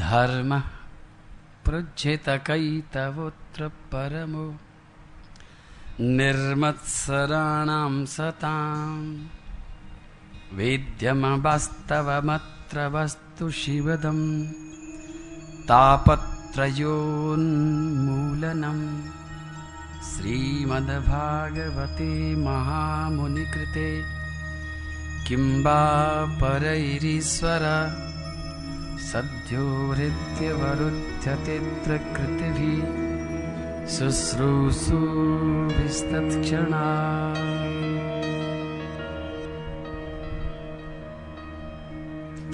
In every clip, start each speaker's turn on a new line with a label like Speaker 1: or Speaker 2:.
Speaker 1: धर्म पृज्येत कैतवोत्र परमो। निर्मत्सराणां सताम् वेद्यमवास्तवमत्र वस्तु शिवदम्। तापत्रयोन्मूलनम्। श्रीमद्भागवते महामुनिकृते। किं वा परैरीश्वर सद्यो हृद्यवरुध्यतेऽत्र कृतिभिः शुश्रूषुभिस्तत्क्षणा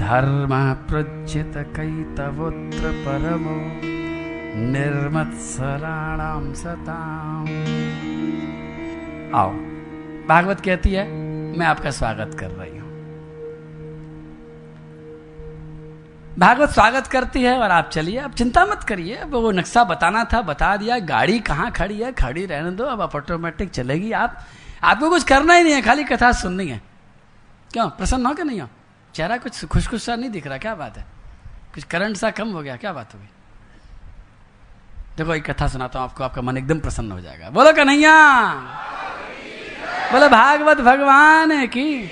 Speaker 1: धर्मः प्रज्यत कैतवोत्र परमो निर्मत्सराणाम सताम। आओ, भागवत कहती है, मैं आपका स्वागत कर रही भागवत स्वागत करती है और आप चलिए अब चिंता मत करिए। अब वो नक्शा बताना था, बता दिया, गाड़ी कहाँ खड़ी है, खड़ी रहने दो, अब आप ऑटोमेटिक चलेगी, आप, आपको कुछ करना ही नहीं है, खाली कथा सुननी है। क्यों? प्रसन्न हो कि नहीं हो? चेहरा कुछ खुश खुश सा नहीं दिख रहा, क्या बात है? कुछ करंट सा कम हो गया, क्या बात होगी? देखो, एक कथा सुनाता हूँ आपको, आपका मन एकदम प्रसन्न हो जाएगा। बोलो कन्हैया! बोलो, भागवत भगवान की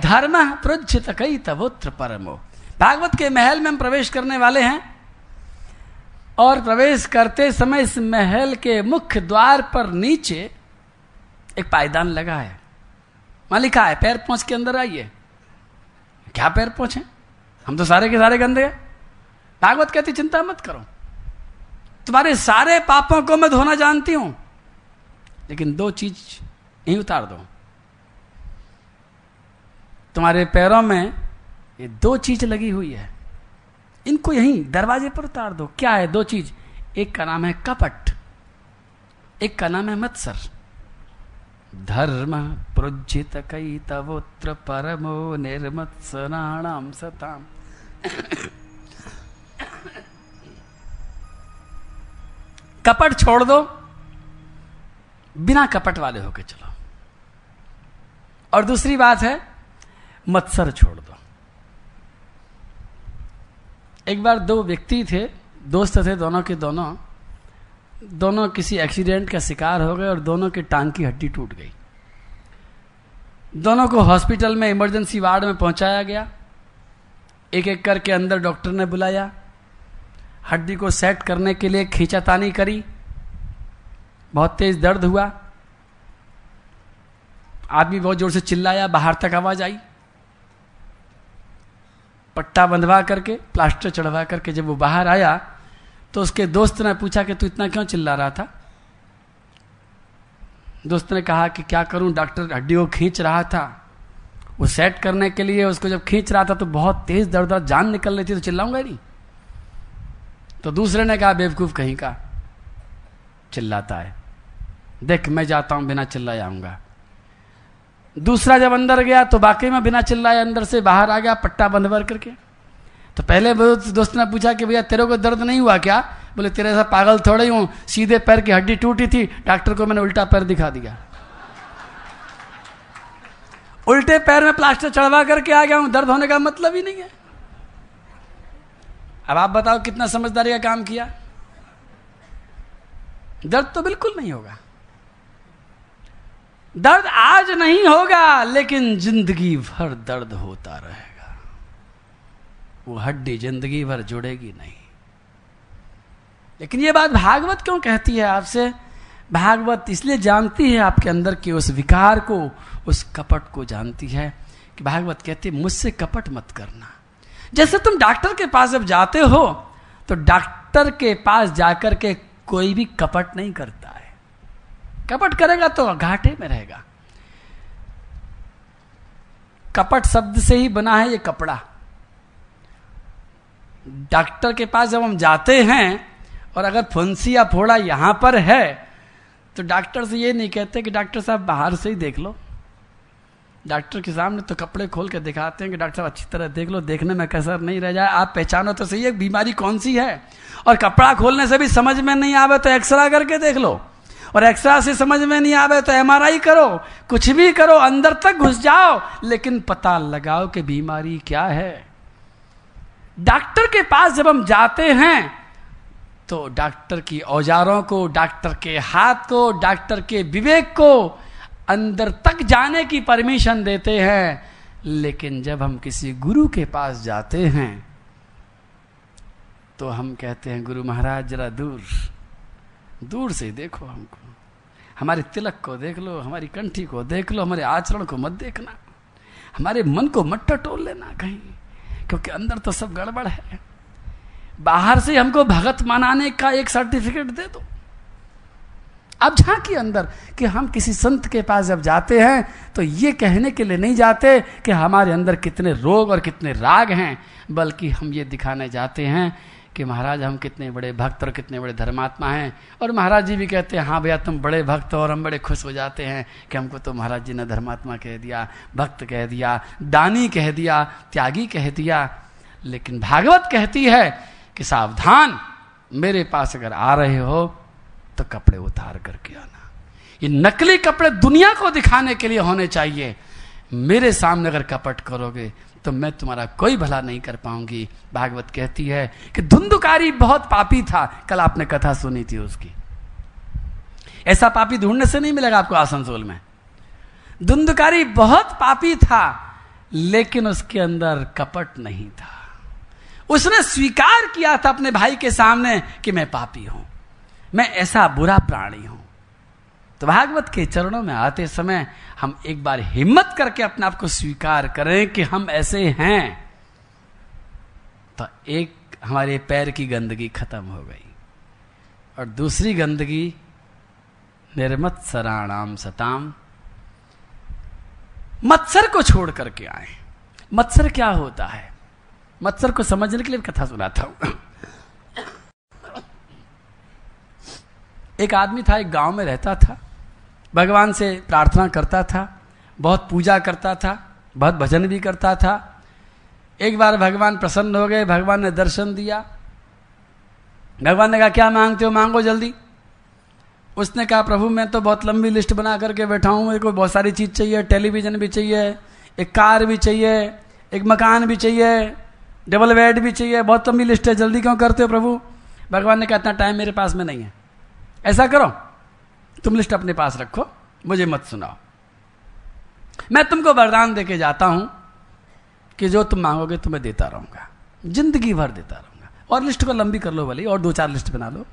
Speaker 1: धर्म प्रोज्जित कई तबोत्र परमो। भागवत के महल में हम प्रवेश करने वाले हैं और प्रवेश करते समय इस महल के मुख्य द्वार पर नीचे एक पायदान लगा है। वहाँ लिखा है, पैर पहुँच के अंदर आइए। क्या पैर पहुँचे हम तो सारे के सारे गंदे हैं। भागवत कहती, चिंता मत करो। तुम्हारे सारे पापों को मैं धोना जानती हूँ, लेकिन दो चीज़ यही उतार दो। तुम्हारे पैरों में ये दो चीज़ लगी हुई है। इनको यहीं दरवाजे पर उतार दो। क्या है दो चीज़? एक का नाम है कपट, एक का नाम है मत्सर। धर्म प्रोज्जित कई तवोत्र परमो निर्मत्सराणाम सताम कपट छोड़ दो। बिना कपट वाले होके चलो। और दूसरी बात है, मत्सर छोड़ दो। एक बार दो व्यक्ति थे, दोस्त थे दोनों के दोनों। दोनों किसी एक्सीडेंट का शिकार हो गए और दोनों के टांग की हड्डी टूट गई। दोनों को हॉस्पिटल में इमरजेंसी वार्ड में पहुँचाया गया। एक एक करके अंदर डॉक्टर ने बुलाया। हड्डी को सेट करने के लिए खींचातानी करी। बहुत तेज दर्द हुआ। आदमी बहुत ज़ोर से चिल्लाया, बाहर तक आवाज़ आई। पट्टा बंधवा करके, प्लास्टर चढ़वा करके जब वो बाहर आया तो उसके दोस्त ने पूछा कि तू इतना क्यों चिल्ला रहा था? दोस्त ने कहा कि क्या करूँ, डॉक्टर हड्डी को खींच रहा था। वो सेट करने के लिए उसको जब खींच रहा था तो बहुत तेज दर्द और जान निकल रही थी तो चिल्लाऊँगा नहीं? तो दूसरे ने कहा, बेवकूफ़ कहीं का, चिल्लाता है। देख, मैं जाता हूँ, बिना चिल्लाए आऊँगा। दूसरा जब अंदर गया तो बाकी में बिना चिल्लाए अंदर से बाहर आ गया, पट्टा बंद भर करके। तो पहले दोस्त ने पूछा कि भैया, तेरे को दर्द नहीं हुआ क्या? बोले, तेरे ऐसा पागल थोड़े ही हूँ। सीधे पैर की हड्डी टूटी थी, डॉक्टर को मैंने उल्टा पैर दिखा दिया। उल्टे पैर में प्लास्टर चढ़वा करके आ गया हूँ, दर्द होने का मतलब ही नहीं है। अब आप बताओ, कितना समझदारी का काम किया? दर्द तो बिल्कुल नहीं होगा। दर्द आज नहीं होगा, लेकिन ज़िंदगी भर दर्द होता रहेगा। वो हड्डी ज़िंदगी भर जुड़ेगी नहीं। लेकिन ये बात भागवत क्यों कहती है आपसे? भागवत इसलिए जानती है आपके अंदर के उस विकार को, उस कपट को जानती है कि भागवत कहती है, मुझसे कपट मत करना। जैसे तुम डॉक्टर के पास जब जाते हो तो डॉक्टर के पास जाकर के कोई भी कपट नहीं करता है। कपट करेगा तो घाटे में रहेगा। कपट शब्द से ही बना है ये कपड़ा। डॉक्टर के पास जब हम जाते हैं और अगर फुंसी या फोड़ा यहाँ पर है तो डॉक्टर से ये नहीं कहते कि डॉक्टर साहब बाहर से ही देख लो। डॉक्टर के सामने तो कपड़े खोल के दिखाते हैं कि डॉक्टर साहब अच्छी तरह देख लो, देखने में कसर नहीं रह जाए। आप पहचानो तो सही है, बीमारी कौन सी है? और कपड़ा खोलने से भी समझ में नहीं आवे तो एक्सरा करके देख लो। और एक्सरा से समझ में नहीं आवे तो एमआरआई करो, कुछ भी करो, अंदर तक घुस जाओ, लेकिन पता लगाओ कि बीमारी क्या है। डॉक्टर के पास जब हम जाते हैं तो डॉक्टर की औजारों को, डॉक्टर के हाथ को, डॉक्टर के विवेक को अंदर तक जाने की परमिशन देते हैं। लेकिन जब हम किसी गुरु के पास जाते हैं तो हम कहते हैं, गुरु महाराज, जरा दूर दूर से देखो हमको। हमारे तिलक को देख लो, हमारी कंठी को देख लो, हमारे आचरण को मत देखना। हमारे मन को मत टटोल लेना कहीं, क्योंकि अंदर तो सब गड़बड़ है। बाहर से हमको भगत मनाने का एक सर्टिफिकेट दे दो। अब झांकी अंदर कि हम किसी संत के पास जब जाते हैं तो ये कहने के लिए नहीं जाते कि हमारे अंदर कितने रोग और कितने राग हैं, बल्कि हम ये दिखाने जाते हैं कि महाराज, हम कितने बड़े भक्त और कितने बड़े धर्मात्मा हैं। और महाराज जी भी कहते हैं हाँ भैया, तुम बड़े भक्त और हम बड़े खुश हो जाते हैं कि हमको तो महाराज जी ने धर्मात्मा कह दिया, भक्त कह दिया, दानी कह दिया, त्यागी कह दिया। लेकिन भागवत कहती है कि सावधान, मेरे पास अगर आ रहे हो तो कपड़े उतार करके आना। ये नकली कपड़े दुनिया को दिखाने के लिए होने चाहिए। मेरे सामने अगर कपट करोगे तो मैं तुम्हारा कोई भला नहीं कर पाऊँगी। भागवत कहती है कि धुंधुकारी बहुत पापी था। कल आपने कथा सुनी थी उसकी। ऐसा पापी ढूँढने से नहीं मिलेगा आपको आसनसोल में। धुंधुकारी बहुत पापी था, लेकिन उसके अंदर कपट नहीं था। उसने स्वीकार किया था अपने भाई के सामने कि मैं पापी हूँ, मैं ऐसा बुरा प्राणी हूँ। तो भागवत के चरणों में आते समय हम एक बार हिम्मत करके अपने आप को स्वीकार करें कि हम ऐसे हैं तो एक हमारे पैर की गंदगी खत्म हो गई। और दूसरी गंदगी, निर्मत सराणाम सताम। मत्सर को छोड़ करके आए। मत्सर क्या होता है? मत्सर को समझने के लिए कथा सुनाता हूँ। एक आदमी था, एक गाँव में रहता था। भगवान से प्रार्थना करता था, बहुत पूजा करता था, बहुत भजन भी करता था। एक बार भगवान प्रसन्न हो गए, भगवान ने दर्शन दिया। भगवान ने कहा, क्या मांगते हो? मांगो जल्दी। उसने कहा, प्रभु, मैं तो बहुत लंबी लिस्ट बना करके बैठा हूँ। मेरे को बहुत सारी चीज़ चाहिए, टेलीविज़न भी चाहिए, एक कार भी चाहिए, एक मकान भी चाहिए, डबल बेड भी चाहिए। बहुत लंबी लिस्ट है, जल्दी क्यों करते हो प्रभु? भगवान ने कहा, इतना टाइम मेरे पास में नहीं है। ऐसा करो। तुम लिस्ट अपने पास रखो, मुझे मत सुनाओ। मैं तुमको वरदान देके जाता हूँ कि जो तुम मांगोगे, तुम्हें देता रहूँगा। ज़िंदगी भर देता रहूँगा। और लिस्ट को लंबी कर लो भले और दो चार लिस्ट बना लो।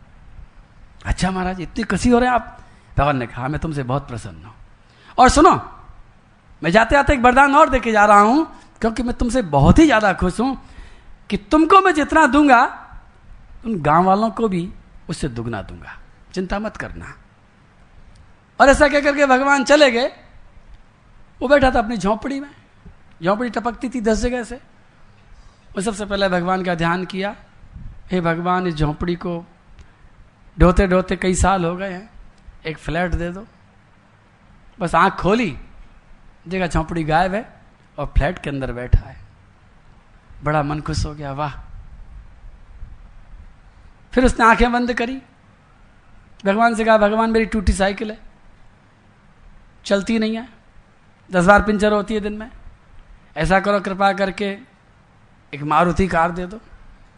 Speaker 1: अच्छा महाराज, इतनी कसी हो रहे हैं आप? भगवान ने कहा, मैं तुमसे बहुत प्रसन्न हूँ। और सुनो, मैं जाते जाते एक वरदान और देके जा रहा हूँ, क्योंकि मैं तुमसे बहुत ही ज़्यादा खुश हूँ कि तुमको मैं जितना दूँगा, उन गाँव वालों को भी उससे दुगना दूँगा। चिंता मत करना। और ऐसा कह करके भगवान चले गए। वो बैठा था अपनी झोंपड़ी में। झोंपड़ी टपकती थी दस जगह से। वो सबसे पहले भगवान का ध्यान किया। हे भगवान, इस झोंपड़ी को ढोते ढोते कई साल हो गए हैं। एक फ्लैट दे दो। बस आँख खोली। देखा झोंपड़ी गायब है और फ्लैट के अंदर बैठा है। बड़ा मन खुश हो गया, वाह। फिर उसने आँखें बंद करी। भगवान से कहा, भगवान, मेरी टूटी साइकिल है। चलती नहीं है। दस बार पिंचर होती है दिन में। ऐसा करो, कृपा करके एक मारुति कार दे दो।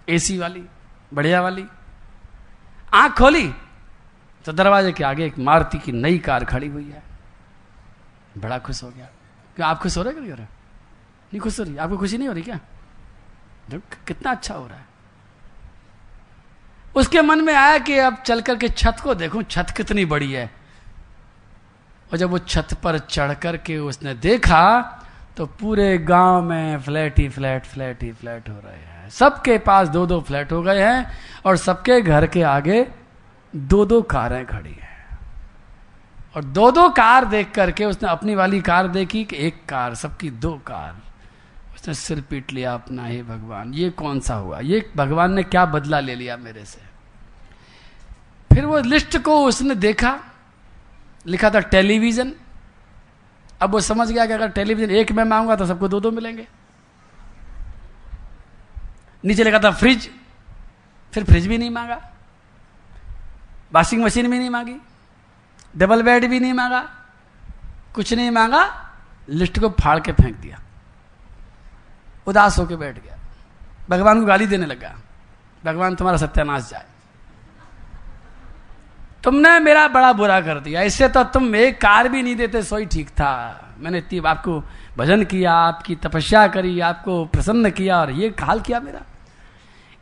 Speaker 1: एसी वाली, बढ़िया वाली। आँख खोली तो दरवाजे के आगे एक मारुति की नई कार खड़ी हुई है। बड़ा खुश हो गया। क्यों, आप खुश हो रहे क्या नहीं खुश हो रही? आपको खुशी नहीं हो रही क्या? कितना अच्छा हो रहा है। उसके मन में आया कि अब चल करके छत को देखूँ। छत कितनी बड़ी है। और जब वो छत पर चढ़ करके उसने देखा तो पूरे गाँव में फ्लैट ही फ्लैट फ्लैट ही फ्लैट हो रहे हैं। सबके पास दो दो फ्लैट हो गए हैं और सबके घर के आगे दो दो कारें खड़ी हैं। और दो दो कार देख करके उसने अपनी वाली कार देखी कि एक कार, सबकी दो कार। उसने सिर पीट लिया अपना, ही भगवान, ये कौन सा हुआ? ये भगवान ने क्या बदला ले लिया मेरे से? फिर वो लिस्ट को उसने देखा। लिखा था टेलीविज़न। अब वो समझ गया कि अगर टेलीविज़न एक में मांगूँगा तो सबको दो दो मिलेंगे। नीचे लिखा था फ्रिज। फिर फ्रिज भी नहीं मांगा। वॉशिंग मशीन भी नहीं मांगी। डबल बेड भी नहीं मांगा। कुछ नहीं मांगा। लिस्ट को फाड़ के फेंक दिया। उदास होकर बैठ गया। भगवान को गाली देने लगा। भगवान तुम्हारा सत्यानाश जाए। तुमने मेरा बड़ा बुरा कर दिया। इससे तो तुम एक कार भी नहीं देते, सोई ठीक था। मैंने इतनी आपको भजन किया, आपकी तपस्या करी, आपको प्रसन्न किया और ये काल किया मेरा।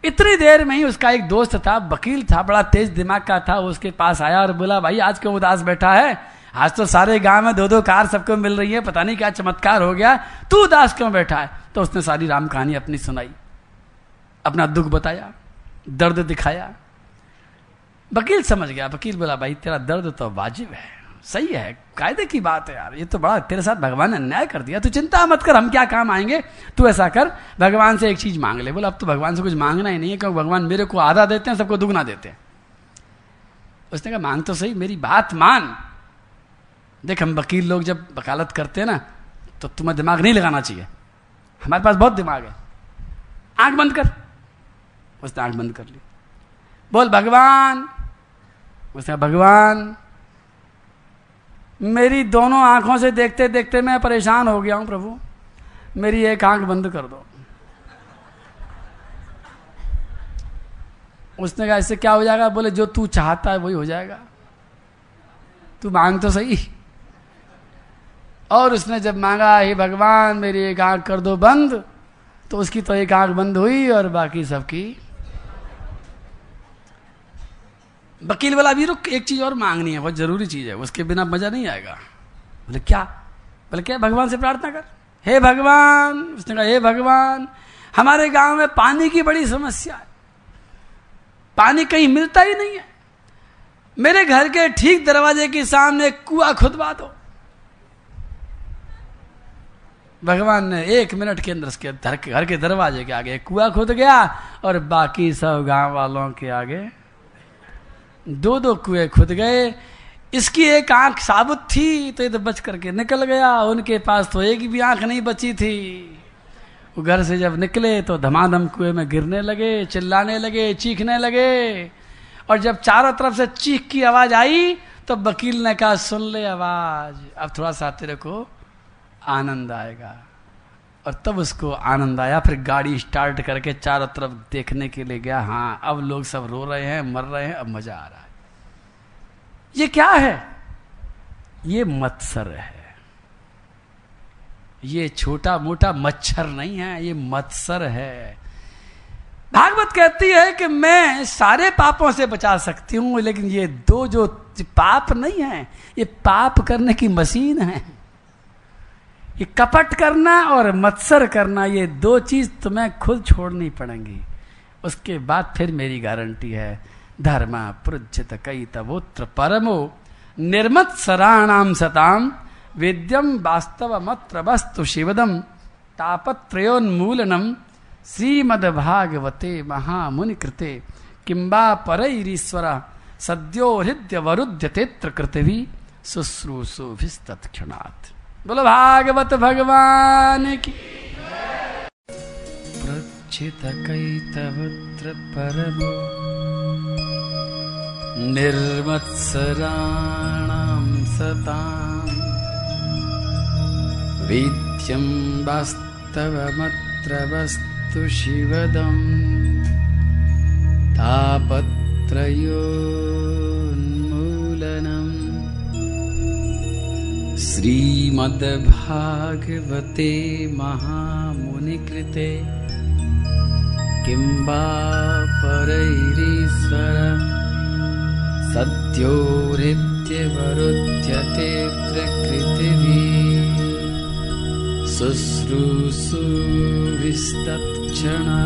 Speaker 1: इतनी देर में ही उसका एक दोस्त था, वकील था, बड़ा तेज दिमाग का था उसके पास आया और बोला, भाई, आज क्यों उदास बैठा है? आज तो सारे गाँव में दो दो कार सबको मिल रही है, पता नहीं क्या चमत्कार हो गया। तू उदास क्यों बैठा है? तो उसने सारी राम कहानी अपनी सुनाई, अपना दुख बताया, दर्द दिखाया वकील समझ गया, वकील बोला, भाई, तेरा दर्द तो वाजिब है। सही है, कायदे की बात है यार, ये तो बड़ा, तेरे साथ भगवान ने न्याय कर दिया। तू चिंता मत कर, हम क्या काम आएँगे? तू ऐसा कर, भगवान से एक चीज़ मांग ले। बोला, अब तो भगवान से कुछ मांगना ही नहीं है, क्योंकि भगवान मेरे को आधा देते हैं, सबको दुगना देते हैं। उसने कहा, मांग तो सही, मेरी बात मान। देख, हम वकील लोग जब वकालत करते हैं ना तो तुम्हें दिमाग नहीं लगाना चाहिए। हमारे पास बहुत दिमाग है। आँख बंद कर। उसने आँख बंद कर ली। बोल, भगवान उसने भगवान, मेरी दोनों आँखों से देखते देखते मैं परेशान हो गया हूँ, प्रभु। मेरी एक आँख बंद कर दो। उसने कहा, इससे क्या हो जाएगा? बोले, जो तू चाहता है वही हो जाएगा। तू मांग तो सही। और उसने जब मांगा, हे भगवान, मेरी एक आँख कर दो बंद तो उसकी तो एक आँख बंद हुई और बाकी सबकी वकील वाला भी रुक, एक चीज़ और मांगनी है, बहुत ज़रूरी चीज़ है, उसके बिना मज़ा नहीं आएगा। बोले, क्या? बोले, क्या, भगवान से प्रार्थना कर। हे भगवान, उसने कहा, हे भगवान, हमारे गाँव में पानी की बड़ी समस्या है। पानी कहीं मिलता ही नहीं है। मेरे घर के ठीक दरवाजे के सामने कुआ खुदवा दो। भगवान ने एक मिनट के अंदर उसके घर के दरवाजे के आगे कुआ खुद गया और बाकी सब गाँव वालों के आगे दो दो कुएँ खुद गए। इसकी एक आँख साबुत थी तो ये तो बच करके निकल गया। उनके पास तो एक भी आँख नहीं बची थी। वो घर से जब निकले तो धमाधम कुएँ में गिरने लगे, चिल्लाने लगे, चीखने लगे। और जब चारों तरफ़ से चीख की आवाज़ आई तो वकील ने कहा, सुन ले आवाज़, अब थोड़ा सा तेरे को आनंद आएगा। और तब उसको आनंद आया। फिर गाड़ी स्टार्ट करके चारों तरफ़ देखने के लिए गया। हाँ अब लोग सब रो रहे हैं, मर रहे हैं, अब मज़ा आ रहा है। ये क्या है? ये मत्सर है। ये छोटा मोटा मच्छर नहीं है, ये मत्सर है। भागवत कहती है कि मैं सारे पापों से बचा सकती हूँ, लेकिन ये दो जो पाप नहीं है, ये पाप करने की मशीन है। ये कपट करना और मत्सर करना, ये दो चीज़ तुम्हें खुद छोड़नी पड़ेंगी। उसके बाद फिर मेरी गारंटी है, धर्मा पृज्यत कई तबोत्र परमो निर्मत सराणाम सताम वेद्यम वास्तव मत्र वस्तु शिवदम तापत्रोन्मूलनम श्रीमद भागवते महामुनि कृते किंबा परईरीश्वर सद्यो हृदय वरुद्य तेत्र कृतवी शुश्रूषु क्षणात् बोलो भागवत भगवान की। प्रचित कैतवत्र परम निर्मत्सराणां सताम् वीत्यं वास्तवमत्र वस्तु शिवदम् तापत्रयोन्मूलनम् श्रीमद्भागवते महामुनिकृते किं वा परैरीश्वर सद्योरित्यवरुध्यते प्रकृतिभिः शुश्रूषुभिस्तत्क्षणा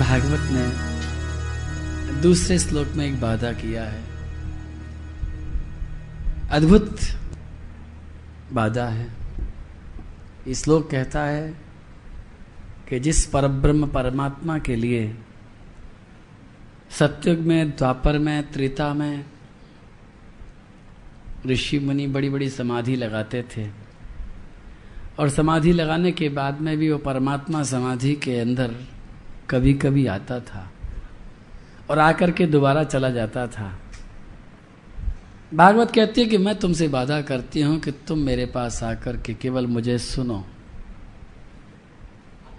Speaker 1: भागवत ने दूसरे श्लोक में एक बाधा किया है। अद्भुत बाधा है। श्लोक कहता है कि जिस परब्रह्म परमात्मा के लिए सत्युग में, द्वापर में, त्रिता में ऋषि मुनि बड़ी बड़ी समाधि लगाते थे और समाधि लगाने के बाद में भी वो परमात्मा समाधि के अंदर कभी कभी आता था। और आकर के दोबारा चला जाता था। भागवत कहती है कि मैं तुमसे वादा करती हूँ कि तुम मेरे पास आकर के केवल मुझे सुनो।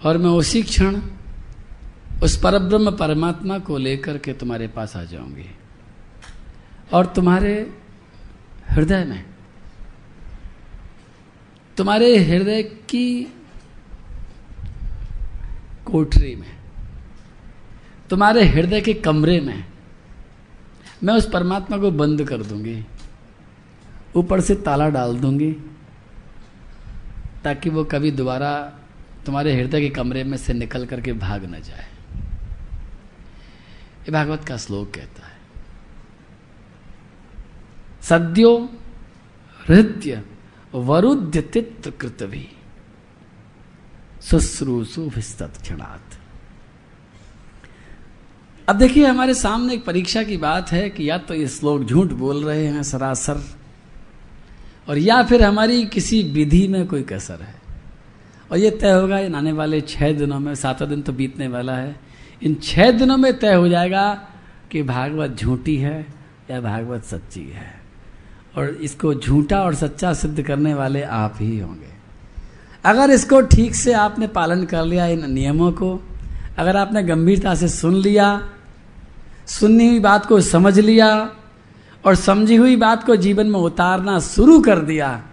Speaker 1: और मैं उसी क्षण उस परब्रह्म परमात्मा को लेकर के तुम्हारे पास आ जाऊँगी। और तुम्हारे हृदय में, तुम्हारे हृदय की कोठरी में तुम्हारे हृदय के कमरे में, मैं उस परमात्मा को बंद कर दूँगी, ऊपर से ताला डाल दूँगी, ताकि वो कभी दोबारा तुम्हारे हृदय के कमरे में से निकल करके भाग न जाए। ये भागवत का श्लोक कहता है, सद्यो हृदय वरुद्य तित्र कृतवी शुश्रूषु क्षणात। अब देखिए, हमारे सामने एक परीक्षा की बात है कि या तो ये श्लोक झूठ बोल रहे हैं सरासर, और या फिर हमारी किसी विधि में कोई कसर है। और ये तय होगा, इन आने वाले छह दिनों में सातों दिन तो बीतने वाला है, इन छह दिनों में तय हो जाएगा कि भागवत झूठी है या भागवत सच्ची है। और इसको झूठा और सच्चा सिद्ध करने वाले आप ही होंगे। अगर इसको ठीक से आपने पालन कर लिया इन नियमों को, अगर आपने गंभीरता से सुन लिया सुननी हुई बात को समझ लिया और समझी हुई बात को जीवन में उतारना शुरू कर दिया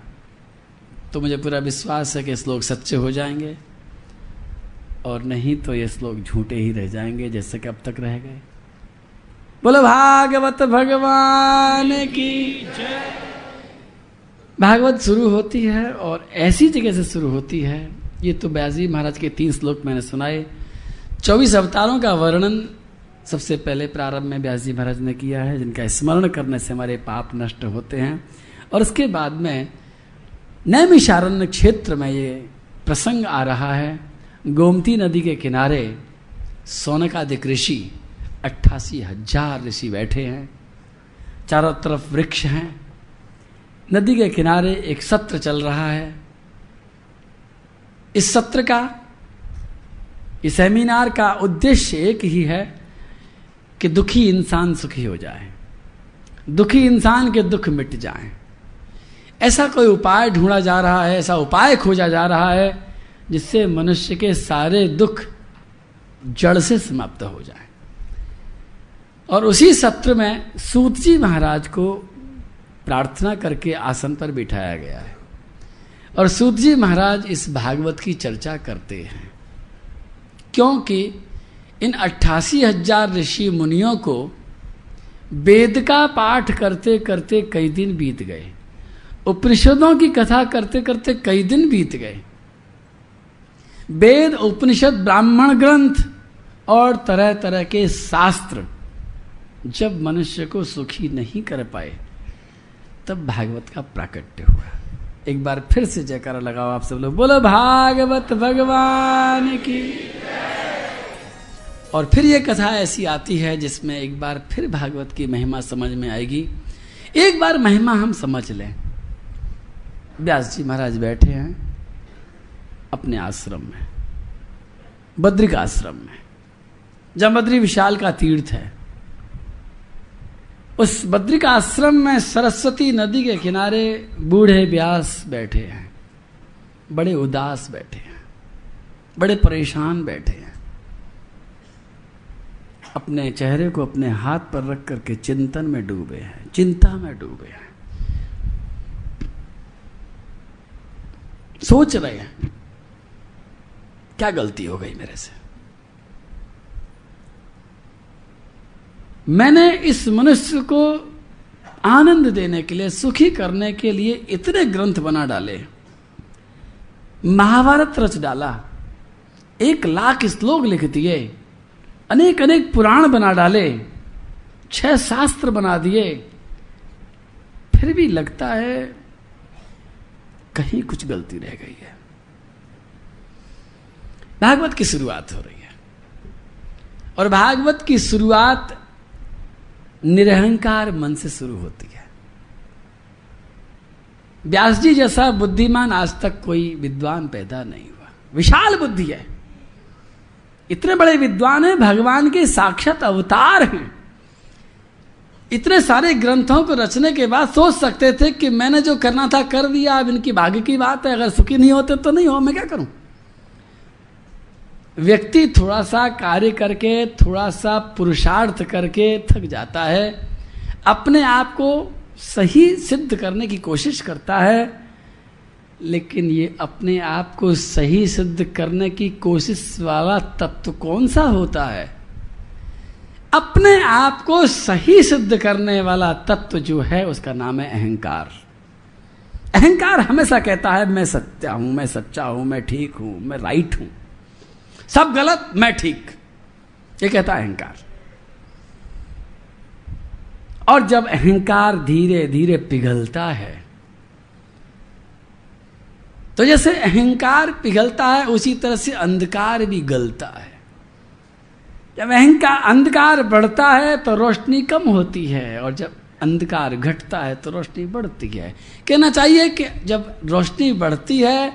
Speaker 1: तो मुझे पूरा विश्वास है कि श्लोक सच्चे हो जाएँगे। और नहीं तो ये श्लोक झूठे ही रह जाएँगे जैसे कि अब तक रह गए। बोलो, भागवत भगवान की भागवत शुरू होती है और ऐसी जगह से शुरू होती है। ये तो ब्याजी महाराज के तीन श्लोक मैंने सुनाए। चौबीस अवतारों का वर्णन सबसे पहले प्रारंभ में व्यास जी महाराज ने किया है, जिनका स्मरण करने से हमारे पाप नष्ट होते हैं। और उसके बाद में नैमिषारण्य क्षेत्र में ये प्रसंग आ रहा है। गोमती नदी के किनारे सोनकादिक ऋषि, अट्ठासी हज़ार ऋषि बैठे हैं। चारों तरफ़ वृक्ष हैं। नदी के किनारे एक सत्र चल रहा है। इस सत्र का, इस सेमिनार का उद्देश्य एक ही है कि दुखी इंसान सुखी हो जाए, दुखी इंसान के दुख मिट जाए। ऐसा कोई उपाय ढूंढा जा रहा है, ऐसा उपाय खोजा जा रहा है, जिससे मनुष्य के सारे दुख जड़ से समाप्त हो जाए। और उसी सत्र में सूत जी महाराज को प्रार्थना करके आसन पर बिठाया गया है। और सूत जी महाराज इस भागवत की चर्चा करते हैं, क्योंकि इन अट्ठासी हज़ार ऋषि मुनियों को वेद का पाठ करते करते कई दिन बीत गए। उपनिषदों की कथा करते करते कई दिन बीत गए। वेद, उपनिषद, ब्राह्मण ग्रंथ और तरह तरह के शास्त्र जब मनुष्य को सुखी नहीं कर पाए, तब भागवत का प्राकट्य हुआ। एक बार फिर से जयकारा लगाओ आप सब लोग। बोलो, भागवत भगवान की और फिर ये कथा ऐसी आती है जिसमें एक बार फिर भागवत की महिमा समझ में आएगी। एक बार महिमा हम समझ लें। व्यास जी महाराज बैठे हैं अपने आश्रम में, बद्रिक आश्रम में। जमद्री विशाल का तीर्थ है, उस बद्रिक आश्रम में सरस्वती नदी के किनारे बूढ़े व्यास बैठे हैं, बड़े उदास बैठे हैं, बड़े परेशान बैठे हैं। अपने चेहरे को अपने हाथ पर रख करके चिंतन में डूबे हैं, चिंता में डूबे हैं। सोच रहे हैं, क्या गलती हो गई मेरे से? मैंने इस मनुष्य को आनंद देने के लिए, सुखी करने के लिए इतने ग्रंथ बना डाले, महाभारत रच डाला, एक लाख श्लोक लिख दिए अनेक अनेक पुराण बना डाले, छह शास्त्र बना दिए। फिर भी लगता है कहीं कुछ गलती रह गई है। भागवत की शुरुआत हो रही है। और भागवत की शुरुआत निरहंकार मन से शुरू होती है। व्यास जी जैसा बुद्धिमान आज तक कोई विद्वान पैदा नहीं हुआ। विशाल बुद्धि है। इतने बड़े विद्वान हैं, भगवान के साक्षात अवतार हैं। इतने सारे ग्रंथों को रचने के बाद सोच सकते थे कि मैंने जो करना था, कर दिया, अब इनकी भाग्य की बात है, अगर सुखी नहीं होते तो नहीं हो, मैं क्या करूँ? व्यक्ति थोड़ा सा कार्य करके, थोड़ा सा पुरुषार्थ करके थक जाता है, अपने आप को सही सिद्ध करने की कोशिश करता है लेकिन ये अपने आप को सही सिद्ध करने की कोशिश वाला तत्व कौन सा होता है? अपने आप को सही सिद्ध करने वाला तत्व जो है, उसका नाम है अहंकार। अहंकार हमेशा कहता है, मैं सत्या हूँ, मैं सच्चा हूँ, मैं ठीक हूँ, मैं राइट हूँ। सब गलत, मैं ठीक। ये कहता है अहंकार। और जब अहंकार धीरे धीरे पिघलता है तो जैसे अहंकार पिघलता है, उसी तरह से अंधकार भी गलता है। जब अहंकार अंधकार बढ़ता है तो रोशनी कम होती है, और जब अंधकार घटता है तो रोशनी बढ़ती है। कहना चाहिए कि जब रोशनी बढ़ती है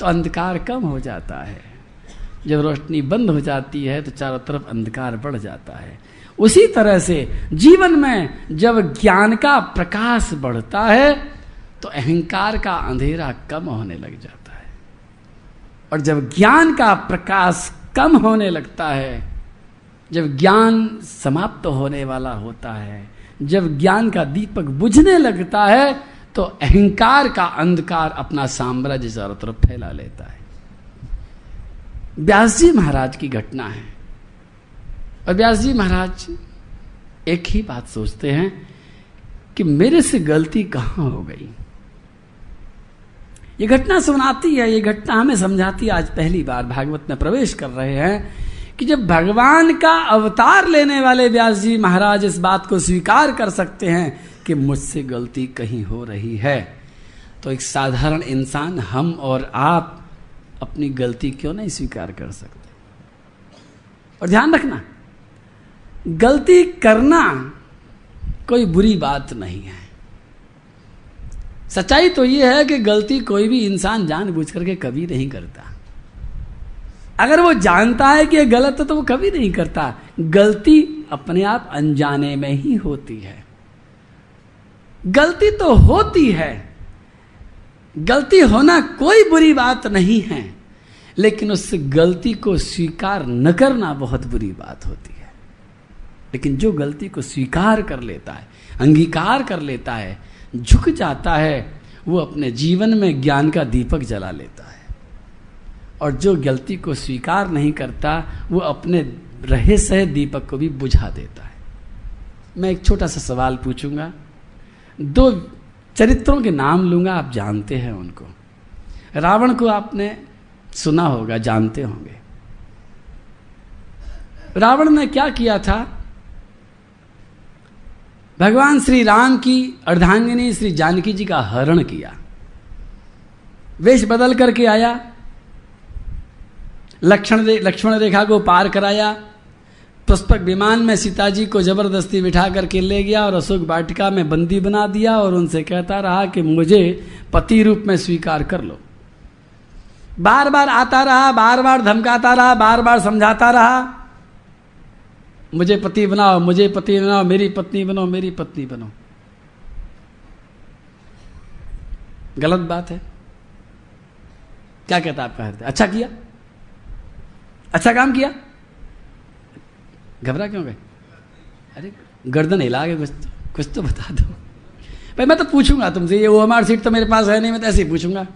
Speaker 1: तो अंधकार कम हो जाता है। जब रोशनी बंद हो जाती है तो चारों तरफ़ अंधकार बढ़ जाता है। उसी तरह से जीवन में जब ज्ञान का प्रकाश बढ़ता है तो अहंकार का अंधेरा कम होने लग जाता है। और जब ज्ञान का प्रकाश कम होने लगता है, जब ज्ञान समाप्त होने वाला होता है, जब ज्ञान का दीपक बुझने लगता है तो अहंकार का अंधकार अपना साम्राज्य चारों तरफ़ फैला लेता है। व्यास जी महाराज की घटना है। और व्यास जी महाराज, एक ही बात सोचते हैं कि मेरे से गलती कहाँ हो गई? ये घटना सुनाती है, ये घटना हमें समझाती है। आज पहली बार भागवत में प्रवेश कर रहे हैं कि जब भगवान का अवतार लेने वाले व्यास जी महाराज इस बात को स्वीकार कर सकते हैं कि मुझसे गलती कहीं हो रही है तो एक साधारण इंसान हम और आप अपनी गलती क्यों नहीं स्वीकार कर सकते? और ध्यान रखना, गलती करना कोई बुरी बात नहीं है। सच्चाई तो यह है कि गलती कोई भी इंसान जानबूझ करके कभी नहीं करता। अगर वो जानता है कि ये गलत है तो वो कभी नहीं करता। गलती अपने आप अनजाने में ही होती है। गलती तो होती है। गलती होना कोई बुरी बात नहीं है, लेकिन उस गलती को स्वीकार न करना बहुत बुरी बात होती है। लेकिन जो गलती को स्वीकार कर लेता है, अंगीकार कर लेता है झुक जाता है, वो अपने जीवन में ज्ञान का दीपक जला लेता है। और जो गलती को स्वीकार नहीं करता, वो अपने रहे सह दीपक को भी बुझा देता है। मैं एक छोटा सा सवाल पूछूँगा। दो चरित्रों के नाम लूँगा, आप जानते हैं उनको। रावण को आपने सुना होगा, जानते होंगे। रावण ने क्या किया था? भगवान श्री राम की अर्धांगिनी श्री जानकी जी का हरण किया। वेश बदल करके आया। लक्षण लक्ष्मण रेखा को पार कराया। पुष्पक विमान में सीता जी को ज़बरदस्ती बिठा करके ले गया और अशोक वाटिका में बंदी बना दिया और उनसे कहता रहा कि मुझे पति रूप में स्वीकार कर लो। बार बार आता रहा, बार बार धमकाता रहा, बार बार समझाता रहा। मुझे पति बनाओ मुझे पति बनाओ मेरी पत्नी बनो मेरी पत्नी बनो। गलत बात है। क्या कहता आपका हृदय? अच्छा किया? अच्छा काम किया? घबरा क्यों गए? अरे गर्दन हिला के कुछ तो, कुछ तो बता दो। भाई मैं तो पूछूँगा तुमसे ये ओ एम सीट तो मेरे पास है नहीं मैं तो ऐसे ही पूछूँगा।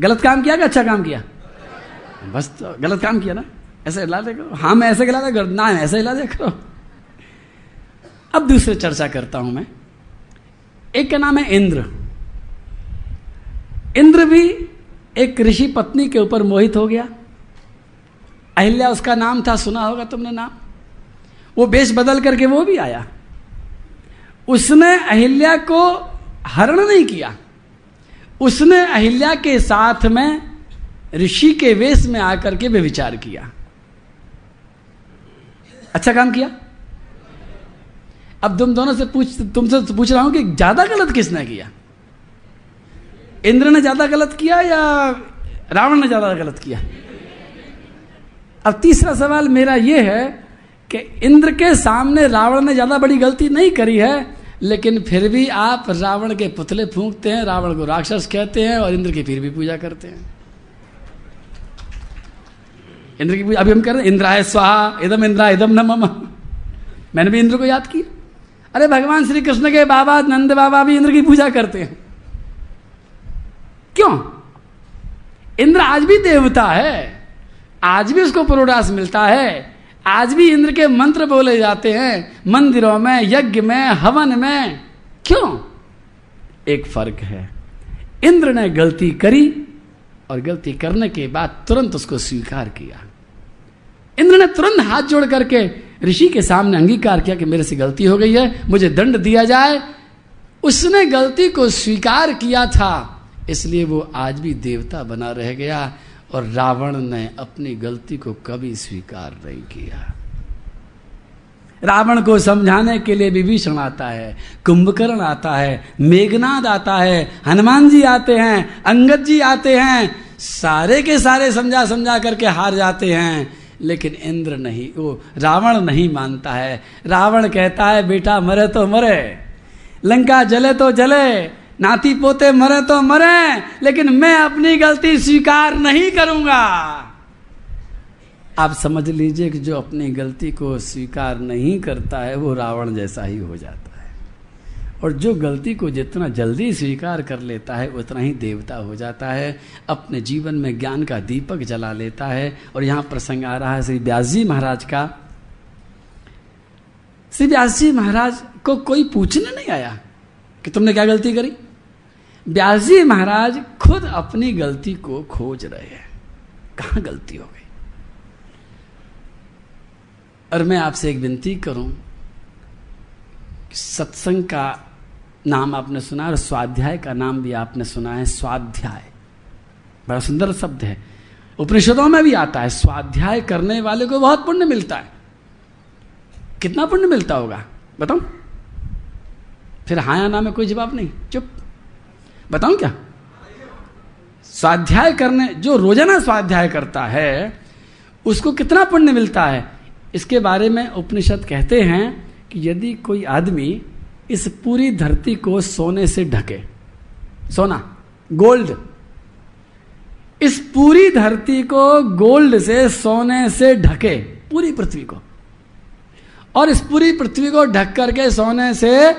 Speaker 1: गलत काम किया कि अच्छा काम किया? बस तो गलत काम किया ना। ऐसे हिला दे करो। हाँ मैं ऐसे हिला दे करो ना, ऐसे हिला दे करो। अब दूसरे चर्चा करता हूँ मैं। एक का नाम है इंद्र। इंद्र भी एक ऋषि पत्नी के ऊपर मोहित हो गया। अहिल्या उसका नाम था, सुना होगा तुमने नाम? वो बेश बदल करके वो भी आया। उसने अहिल्या को हरण नहीं किया। उसने अहिल्या के साथ में ऋषि के वेश में आकर के वे विचार किया। अच्छा काम किया? अब तुम दोनों से पूछ, तुमसे पूछ रहा हूँ कि ज़्यादा गलत किसने किया? इंद्र ने ज़्यादा गलत किया या रावण ने ज़्यादा गलत किया? अब तीसरा सवाल मेरा यह है कि इंद्र के सामने रावण ने ज़्यादा बड़ी गलती नहीं करी है, लेकिन फिर भी आप रावण के पुतले फूंकते हैं, रावण को राक्षस कहते हैं और इंद्र की फिर भी पूजा करते हैं। इंद्र की पूजा अभी हम कर रहे हैं, इंद्राय स्वाहा, इदम इंद्रा इदम न मम। मैंने भी इंद्र को याद किया। अरे भगवान श्री कृष्ण के बाबा, नंद बाबा भी इंद्र की पूजा करते हैं। क्यों? इंद्र आज भी देवता है। आज भी उसको पुरोडास मिलता है। आज भी इंद्र के मंत्र बोले जाते हैं, मंदिरों में, यज्ञ में, हवन में। क्यों? एक फ़र्क है। इंद्र ने गलती करी और गलती करने के बाद तुरंत उसको स्वीकार किया। इंद्र ने तुरंत हाथ जोड़ करके ऋषि के सामने अंगीकार किया कि मेरे से गलती हो गई है, मुझे दंड दिया जाए। उसने गलती को स्वीकार किया था, इसलिए वो आज भी देवता बना रह गया और रावण ने अपनी गलती को कभी स्वीकार नहीं किया। रावण को समझाने के लिए विभीषण आता है, कुंभकर्ण आता है, मेघनाद आता है, हनुमान जी आते हैं, अंगद जी आते हैं, सारे के सारे समझा समझा करके हार जाते हैं। लेकिन इंद्र नहीं, वो रावण नहीं मानता है। रावण कहता है, बेटा, मरे तो मरे, लंका जले तो जले, नाती पोते मरे तो मरे, लेकिन मैं अपनी गलती स्वीकार नहीं करूँगा। आप समझ लीजिए कि जो अपनी गलती को स्वीकार नहीं करता है, वो रावण जैसा ही हो जाता है। और जो गलती को जितना जल्दी स्वीकार कर लेता है, उतना ही देवता हो जाता है। अपने जीवन में ज्ञान का दीपक जला लेता है। और यहाँ प्रसंग आ रहा है श्री व्यास जी महाराज का। श्री व्यास जी महाराज को कोई पूछने नहीं आया कि तुमने क्या गलती करी? व्यास जी महाराज खुद अपनी गलती को खोज रहे हैं। कहाँ गलती हो गई? और मैं आपसे एक विनती करूँ सत्संग का नाम आपने सुना और स्वाध्याय का नाम भी आपने सुना है, स्वाध्याय। बड़ा सुंदर शब्द है। उपनिषदों में भी आता है, स्वाध्याय करने वाले को बहुत पुण्य मिलता है। कितना पुण्य मिलता होगा? बताओ फिर हाँ या ना में कोई जवाब नहीं। चुप। बताऊँ क्या? स्वाध्याय करने, जो रोज़ाना स्वाध्याय करता है, उसको कितना पुण्य मिलता है? इसके बारे में उपनिषद कहते हैं कि यदि कोई आदमी इस पूरी धरती को सोने से ढके। सोना, गोल्ड। इस पूरी धरती को गोल्ड से, सोने से ढके, पूरी पृथ्वी को। और इस पूरी पृथ्वी को ढक करके सोने से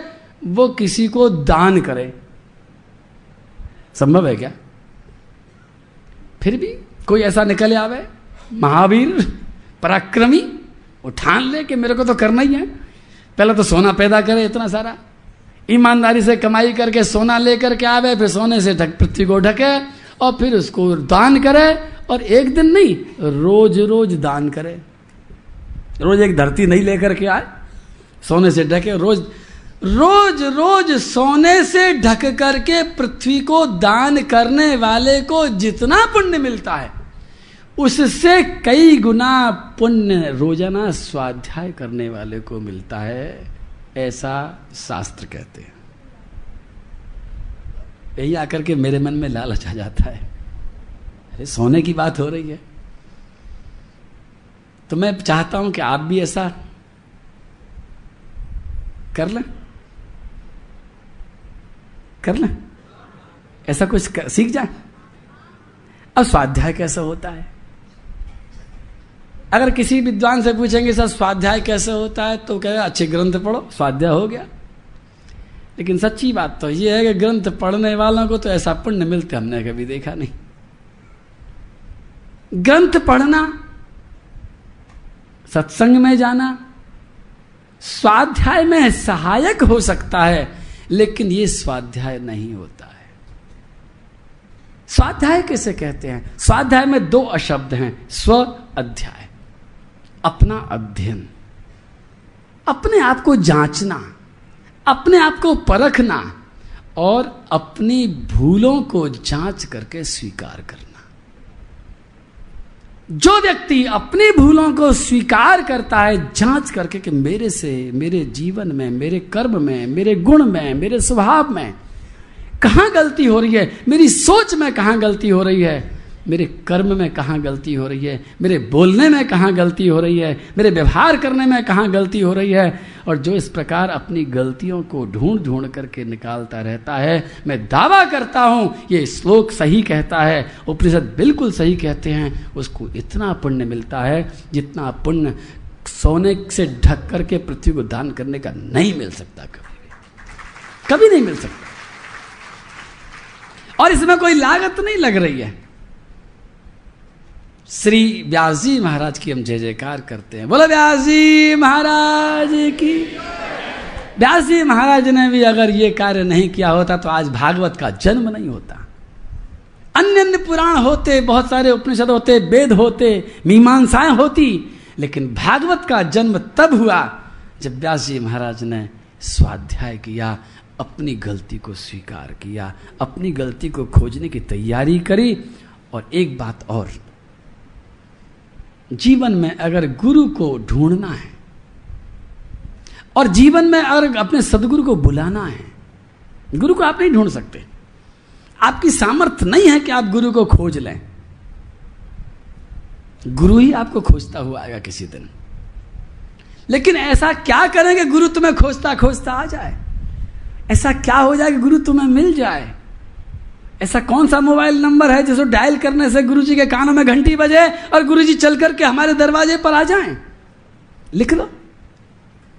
Speaker 1: वो किसी को दान करे। संभव है क्या? फिर भी कोई ऐसा निकल आवे? महावीर, पराक्रमी वो ठान ले कि मेरे को तो करना ही है। पहले तो सोना पैदा करे इतना सारा। ईमानदारी से कमाई करके सोना लेकर के आवे, फिर सोने से ढक, पृथ्वी को ढके और फिर उसको दान करे और एक दिन नहीं रोज रोज दान करे। रोज एक धरती नहीं लेकर के आए, सोने से ढके, रोज रोज रोज सोने से ढक करके पृथ्वी को दान करने वाले को जितना पुण्य मिलता है उससे कई गुना पुण्य रोज़ाना स्वाध्याय करने वाले को मिलता है ऐसा शास्त्र कहते हैं। यही आकर के मेरे मन में लालच आ जाता है। अरे सोने की बात हो रही है। तो मैं चाहता हूँ कि आप भी ऐसा कर लें। कर लें। ऐसा कुछ कर, सीख जाए। अब स्वाध्याय कैसे होता है? अगर किसी विद्वान से पूछेंगे, सर, स्वाध्याय कैसे होता है? तो कहेगा, अच्छे ग्रंथ पढ़ो, स्वाध्याय हो गया। लेकिन सच्ची बात तो यह है कि ग्रंथ पढ़ने वालों को तो ऐसा पुण्य मिलते हमने कभी देखा नहीं। ग्रंथ पढ़ना, सत्संग में जाना, स्वाध्याय में सहायक हो सकता है, लेकिन यह स्वाध्याय नहीं होता है। स्वाध्याय कैसे कहते हैं? स्वाध्याय में दो अशब्द हैं, स्व अध्याय। अपना अध्ययन, अपने आप को जांचना, अपने आप को परखना और अपनी भूलों को जाँच करके स्वीकार करना। जो व्यक्ति अपनी भूलों को स्वीकार करता है, जाँच करके कि मेरे से, मेरे जीवन में, मेरे कर्म में, मेरे गुण में, मेरे स्वभाव में कहाँ गलती हो रही है, मेरी सोच में कहाँ गलती हो रही है मेरे कर्म में कहाँ गलती हो रही है? मेरे बोलने में कहाँ गलती हो रही है? मेरे व्यवहार करने में कहाँ गलती हो रही है? और जो इस प्रकार अपनी गलतियों को ढूंढ ढूंढ करके निकालता रहता है, मैं दावा करता हूँ, ये श्लोक सही कहता है, उपनिषद बिल्कुल सही कहते हैं, उसको इतना पुण्य मिलता है जितना पुण्य सोने से ढक करके पृथ्वी को दान करने का नहीं मिल सकता कभी कभी नहीं मिल सकता। और इसमें कोई लागत नहीं लग रही है। श्री व्यास जी महाराज की हम जय जयकार करते हैं। बोलो, व्यास जी महाराज की। व्यास जी महाराज ने भी अगर ये कार्य नहीं किया होता तो आज भागवत का जन्म नहीं होता। अन्य अन्य पुराण होते, बहुत सारे उपनिषद होते, वेद होते, मीमांसाएँ होती, लेकिन भागवत का जन्म तब हुआ जब व्यास जी महाराज ने स्वाध्याय किया, अपनी गलती को स्वीकार किया, अपनी गलती को खोजने की तैयारी करी और एक बात और जीवन में अगर गुरु को ढूंढना है और जीवन में अगर अपने सदगुरु को बुलाना है, गुरु को आप नहीं ढूंढ सकते। आपकी सामर्थ्य नहीं है कि आप गुरु को खोज लें। गुरु ही आपको खोजता हुआ आएगा किसी दिन। लेकिन ऐसा क्या करेंगे गुरु तुम्हें खोजता खोजता आ जाए? ऐसा क्या हो जाए कि गुरु तुम्हें मिल जाए? ऐसा कौन सा मोबाइल नंबर है जिसको डायल करने से गुरु जी के कानों में घंटी बजे और गुरु जी चल करके हमारे दरवाजे पर आ जाएँ? लिख लो।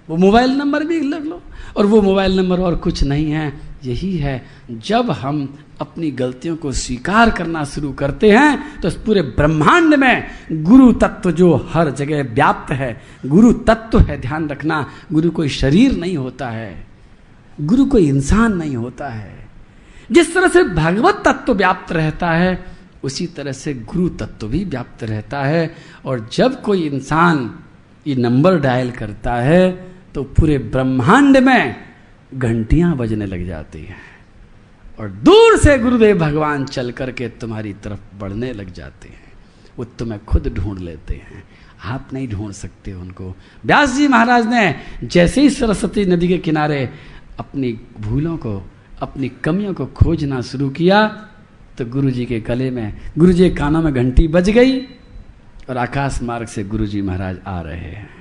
Speaker 1: वो मोबाइल नंबर भी लिख लो। और वो मोबाइल नंबर और कुछ नहीं है। यही है, जब हम अपनी गलतियों को स्वीकार करना शुरू करते हैं तो इस पूरे ब्रह्मांड में गुरु तत्व जो हर जगह व्याप्त है, गुरु तत्व है ध्यान रखना, गुरु कोई शरीर नहीं होता है, गुरु कोई इंसान नहीं होता है। जिस तरह से भगवत तत्व व्याप्त रहता है, उसी तरह से गुरु तत्व भी व्याप्त रहता है। और जब कोई इंसान ये नंबर डायल करता है तो पूरे ब्रह्मांड में घंटियाँ बजने लग जाती हैं। और दूर से गुरुदेव भगवान चल करके तुम्हारी तरफ़ बढ़ने लग जाते हैं। वो तुम्हें खुद ढूंढ लेते हैं। आप नहीं ढूंढ सकते उनको। व्यास जी महाराज ने जैसे ही सरस्वती नदी के किनारे अपनी भूलों को अपनी कमियों को खोजना शुरू किया तो गुरु जी के गले में गुरु जी के कानों में घंटी बज गई और आकाश मार्ग से गुरु जी महाराज आ रहे हैं।